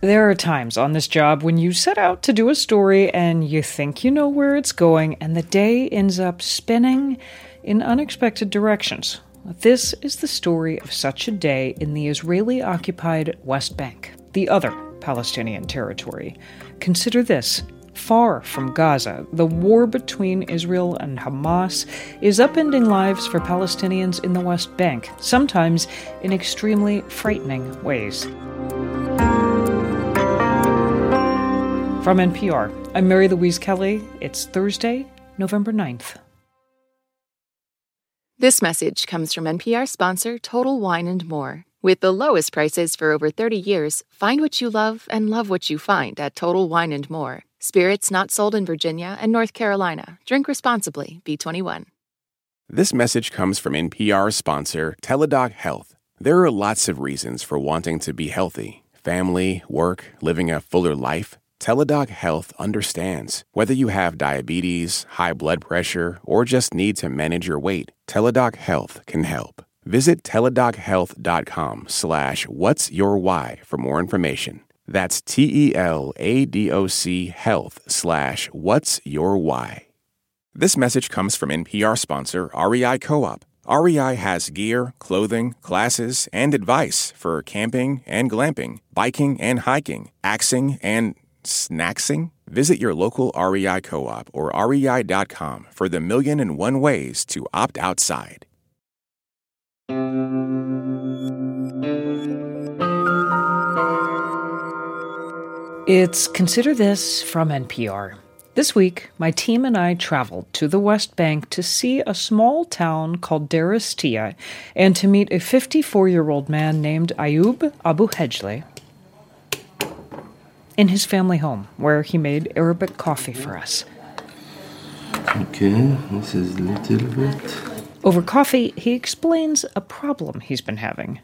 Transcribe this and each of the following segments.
There are times on this job when you set out to do a story and you think you know where it's going, and the day ends up spinning in unexpected directions. This is the story of such a day in the Israeli occupied West Bank, the other Palestinian territory. Consider this far from Gaza, the war between Israel and Hamas is upending lives for Palestinians in the West Bank, sometimes in extremely frightening ways. From NPR, I'm Mary Louise Kelly. It's Thursday, November 9th. This message comes from NPR sponsor Total Wine and More. With the lowest prices for over 30 years, find what you love and love what you find at Total Wine and More. Spirits not sold in Virginia and North Carolina. Drink responsibly. B21. This message comes from NPR sponsor Teladoc Health. There are lots of reasons for wanting to be healthy family, work, living a fuller life. Teladoc Health understands. Whether you have diabetes, high blood pressure, or just need to manage your weight, Teladoc Health can help. Visit teladochealth.com slash what's your why for more information. That's T-E-L-A-D-O-C health slash what's your why. This message comes from NPR sponsor REI Co-op. REI has gear, clothing, classes, and advice for camping and glamping, biking and hiking, axing and snacksing. Visit your local REI Co-op or rei.com for the million and one ways to opt outside. It's Consider This from NPR. This week, my team and I traveled to the West Bank to see a small town called Deir Estia and to meet a 54 year old man named Ayoub Abu Hejleh in his family home, where he made Arabic coffee for us. Okay, this is a little bit. Over coffee, he explains a problem he's been having.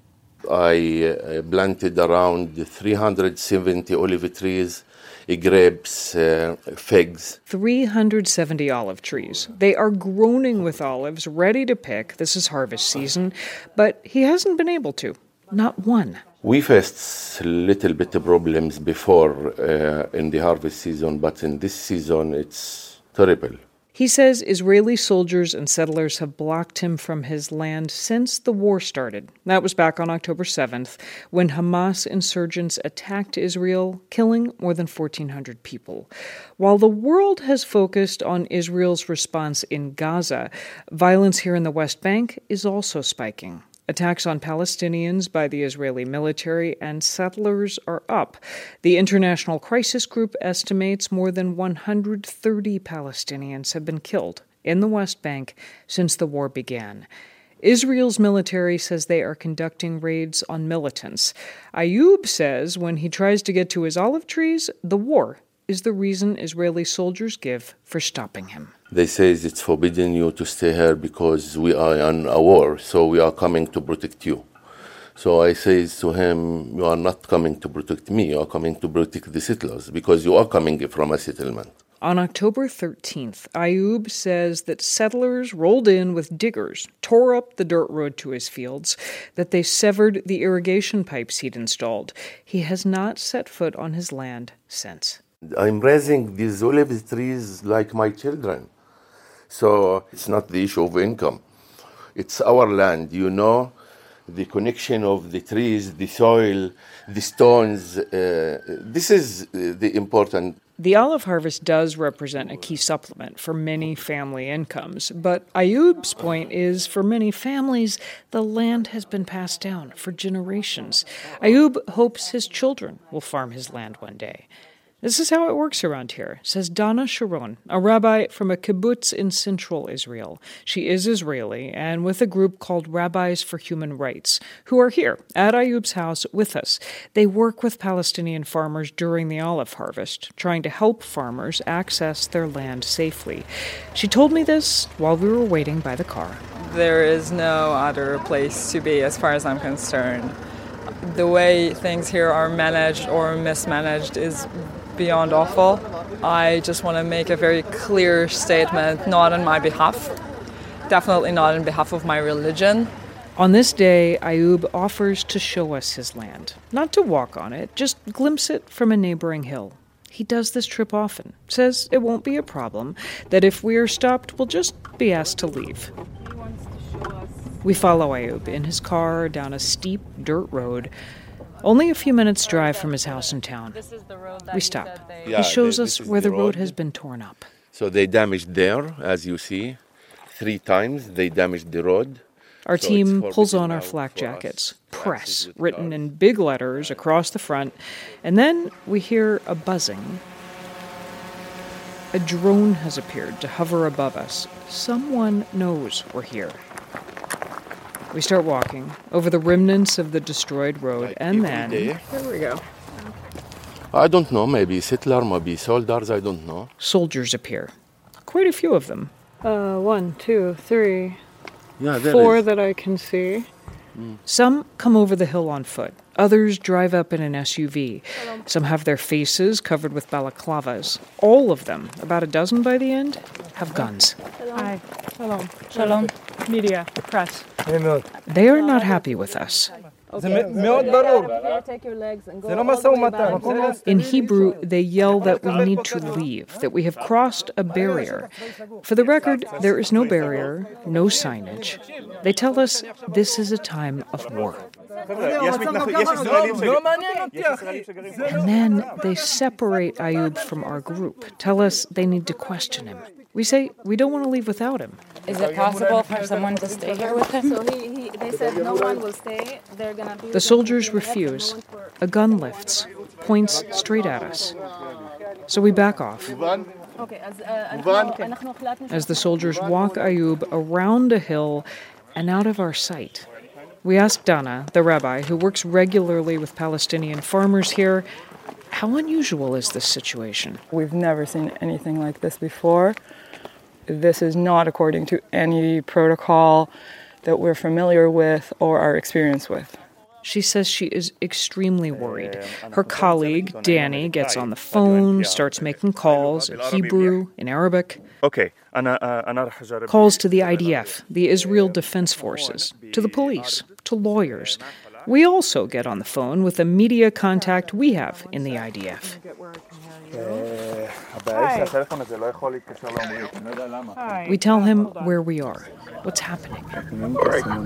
I uh, planted around 370 olive trees, uh, grapes, uh, figs. 370 olive trees. They are groaning with olives, ready to pick. This is harvest season, but he hasn't been able to. Not one. We faced little bit of problems before uh, in the harvest season, but in this season it's terrible. He says Israeli soldiers and settlers have blocked him from his land since the war started. That was back on October 7th, when Hamas insurgents attacked Israel, killing more than 1,400 people. While the world has focused on Israel's response in Gaza, violence here in the West Bank is also spiking. Attacks on Palestinians by the Israeli military and settlers are up. The International Crisis Group estimates more than 130 Palestinians have been killed in the West Bank since the war began. Israel's military says they are conducting raids on militants. Ayoub says when he tries to get to his olive trees, the war is the reason Israeli soldiers give for stopping him. They say it's forbidden you to stay here because we are in a war, so we are coming to protect you. So I say to him, You are not coming to protect me, you are coming to protect the settlers because you are coming from a settlement. On October 13th, Ayoub says that settlers rolled in with diggers, tore up the dirt road to his fields, that they severed the irrigation pipes he'd installed. He has not set foot on his land since. I'm raising these olive trees like my children. So it's not the issue of income. It's our land, you know, the connection of the trees, the soil, the stones. Uh, this is the important. The olive harvest does represent a key supplement for many family incomes, but Ayoub's point is for many families, the land has been passed down for generations. Ayoub hopes his children will farm his land one day. This is how it works around here, says Dana Sharon, a rabbi from a kibbutz in central Israel. She is Israeli and with a group called Rabbis for Human Rights, who are here at Ayoub's house with us. They work with Palestinian farmers during the olive harvest, trying to help farmers access their land safely. She told me this while we were waiting by the car. There is no other place to be, as far as I'm concerned. The way things here are managed or mismanaged is beyond awful. I just want to make a very clear statement, not on my behalf, definitely not on behalf of my religion, On this day, Ayoub offers to show us his land. Not to walk on it, just glimpse it from a neighboring hill. He does this trip often, says it won't be a problem, that if we are stopped, we'll just be asked to leave. We follow Ayoub in his car down a steep dirt road, only a few minutes' drive from his house in town. We stop. Yeah, he shows us where the the road road. has been torn up. So they damaged there, as you see. Three times they damaged the road. Our So team pulls on our now flak for us jackets. Press, written cars. in big letters across the front. And then we hear a buzzing. A drone has appeared to hover above us. Someone knows we're here. We start walking over the remnants of the destroyed road, Like and then. day. Here we go. I don't know, maybe settler, maybe soldiers, I don't know. Soldiers appear. Quite a few of them. Uh, one, two, three, Yeah, there four is. that I can see. Some come over the hill on foot. Others drive up in an SUV. Some have their faces covered with balaclavas. All of them, about a dozen by the end, have guns. Hi. Shalom. Shalom. Media, press. They are not happy with us. In Hebrew, they yell that we need to leave, that we have crossed a barrier. For the record, there is no barrier, no signage. They tell us this is a time of war. And then they separate Ayoub from our group, tell us they need to question him. We say we don't want to leave without him. Is it possible for someone to stay here with him? So he, he, they said no one will stay. They're gonna be the soldiers refuse. A gun lifts, points straight at us. So we back off. As uh, the soldiers walk Ayoub around a hill and out of our sight, we ask Dana, the rabbi, who works regularly with Palestinian farmers here, how unusual is this situation? We've never seen anything like this before this is not according to any protocol that we're familiar with or are experienced with. She says she is extremely worried. Her colleague, Danny, gets on the phone, starts making calls in Hebrew, in Arabic. Okay. Calls to the IDF, the Israel Defense Forces, to the police, to lawyers, we also get on the phone with the media contact we have in the IDF. Hi. We tell him where we are, what's happening.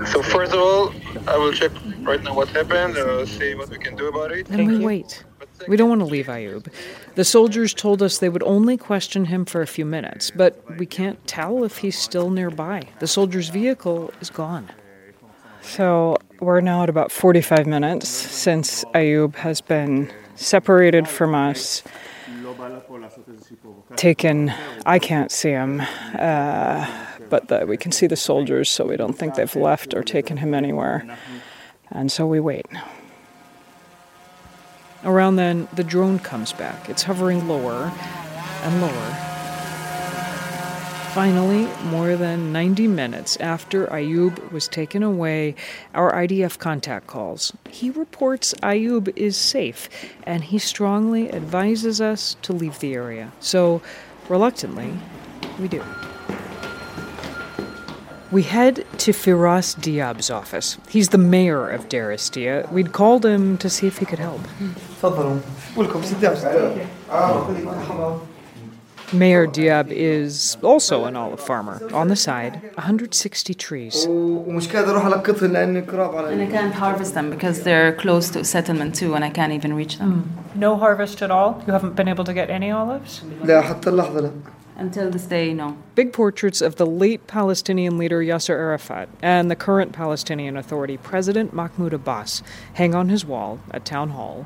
So first of all, I will check right now what happened, uh, see what we can do about it. Then we wait. We don't want to leave Ayoub. The soldiers told us they would only question him for a few minutes, but we can't tell if he's still nearby. The soldier's vehicle is gone. So we're now at about 45 minutes since Ayoub has been separated from us, taken. I can't see him, uh, but the, we can see the soldiers, so we don't think they've left or taken him anywhere. And so we wait. Around then, the drone comes back. It's hovering lower and lower. Finally, more than 90 minutes after Ayoub was taken away, our IDF contact calls. He reports Ayoub is safe and he strongly advises us to leave the area. So, reluctantly, we do. We head to Firas Diab's office. He's the mayor of Deir Estia. We'd called him to see if he could help. Welcome. Mayor Diab is also an olive farmer on the side, 160 trees. And I can't harvest them because they're close to settlement too, and I can't even reach them. Mm. No harvest at all? You haven't been able to get any olives? Until this day, no. Big portraits of the late Palestinian leader Yasser Arafat and the current Palestinian Authority president Mahmoud Abbas hang on his wall at Town Hall.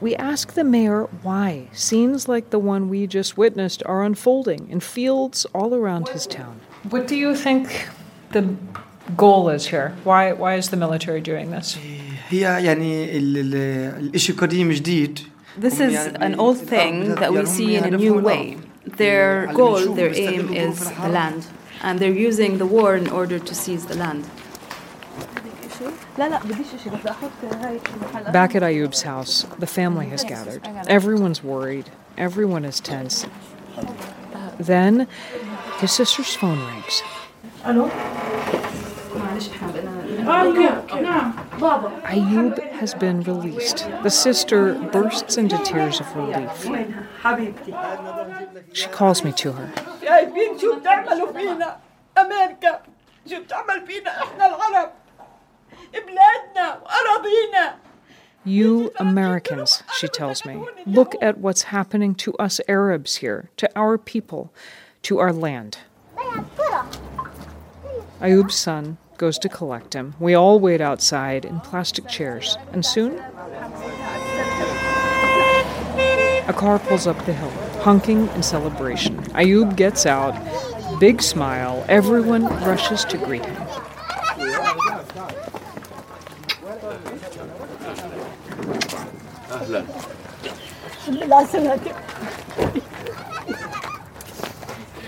We ask the mayor why scenes like the one we just witnessed are unfolding in fields all around his town. What do you think the goal is here? Why, why is the military doing this? This is an old thing that we see in a new way. Their goal, their aim is the land, and they're using the war in order to seize the land. Back at Ayoub's house, the family has gathered. Everyone's worried. Everyone is tense. Then, his sister's phone rings. Ayoub has been released. The sister bursts into tears of relief. She calls me to her. You Americans, she tells me, look at what's happening to us Arabs here, to our people, to our land. Ayoub's son goes to collect him. We all wait outside in plastic chairs, and soon a car pulls up the hill, honking in celebration. Ayoub gets out, big smile. Everyone rushes to greet him.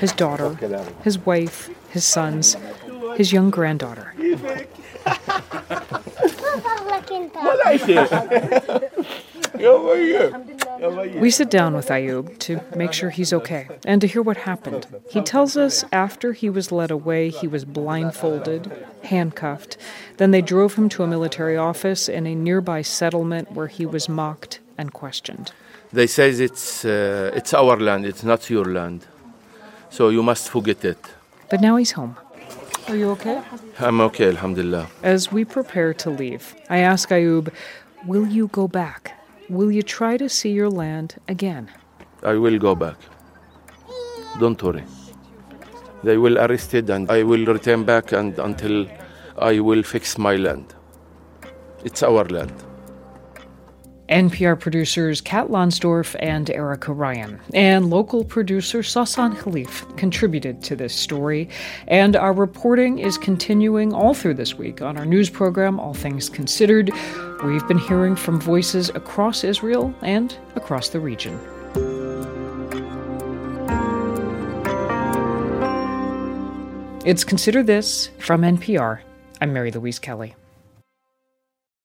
His daughter, his wife, his sons, his young granddaughter. We sit down with Ayoub to make sure he's okay and to hear what happened. He tells us after he was led away, he was blindfolded, handcuffed. Then they drove him to a military office in a nearby settlement where he was mocked and questioned. They say it's uh, it's our land, it's not your land. So you must forget it. But now he's home. Are you okay? I'm okay, alhamdulillah. As we prepare to leave, I ask Ayoub, Will you go back? Will you try to see your land again? I will go back. Don't worry. They will arrest it and I will return back and until I will fix my land. It's our land. NPR producers Kat Lonsdorf and Erica Ryan, and local producer Sasan Khalif contributed to this story. And our reporting is continuing all through this week on our news program, All Things Considered. We've been hearing from voices across Israel and across the region. It's Consider This from NPR. I'm Mary Louise Kelly.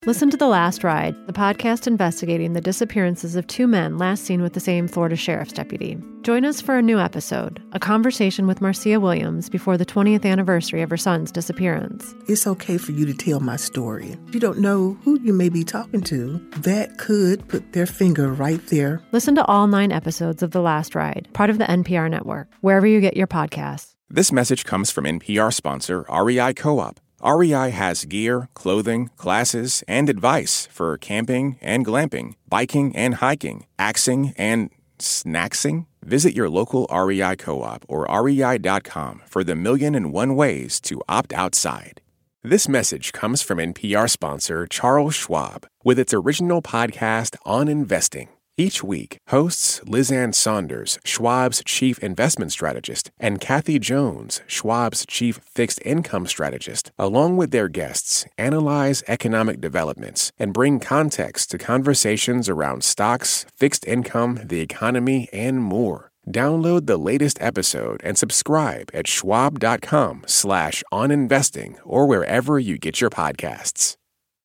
Listen to The Last Ride, the podcast investigating the disappearances of two men last seen with the same Florida sheriff's deputy. Join us for a new episode, a conversation with Marcia Williams before the 20th anniversary of her son's disappearance. It's okay for you to tell my story. You don't know who you may be talking to. That could put their finger right there. Listen to all nine episodes of The Last Ride, part of the NPR network, wherever you get your podcasts. This message comes from NPR sponsor REI Co op. REI has gear, clothing, classes, and advice for camping and glamping, biking and hiking, axing and snacksing. Visit your local REI co op or rei.com for the million and one ways to opt outside. This message comes from NPR sponsor Charles Schwab with its original podcast on investing. Each week, hosts Liz Ann Sonders, Schwab's chief investment strategist, and Kathy Jones, Schwab's chief fixed income strategist, along with their guests, analyze economic developments and bring context to conversations around stocks, fixed income, the economy, and more. Download the latest episode and subscribe at schwab.com slash on investing or wherever you get your podcasts.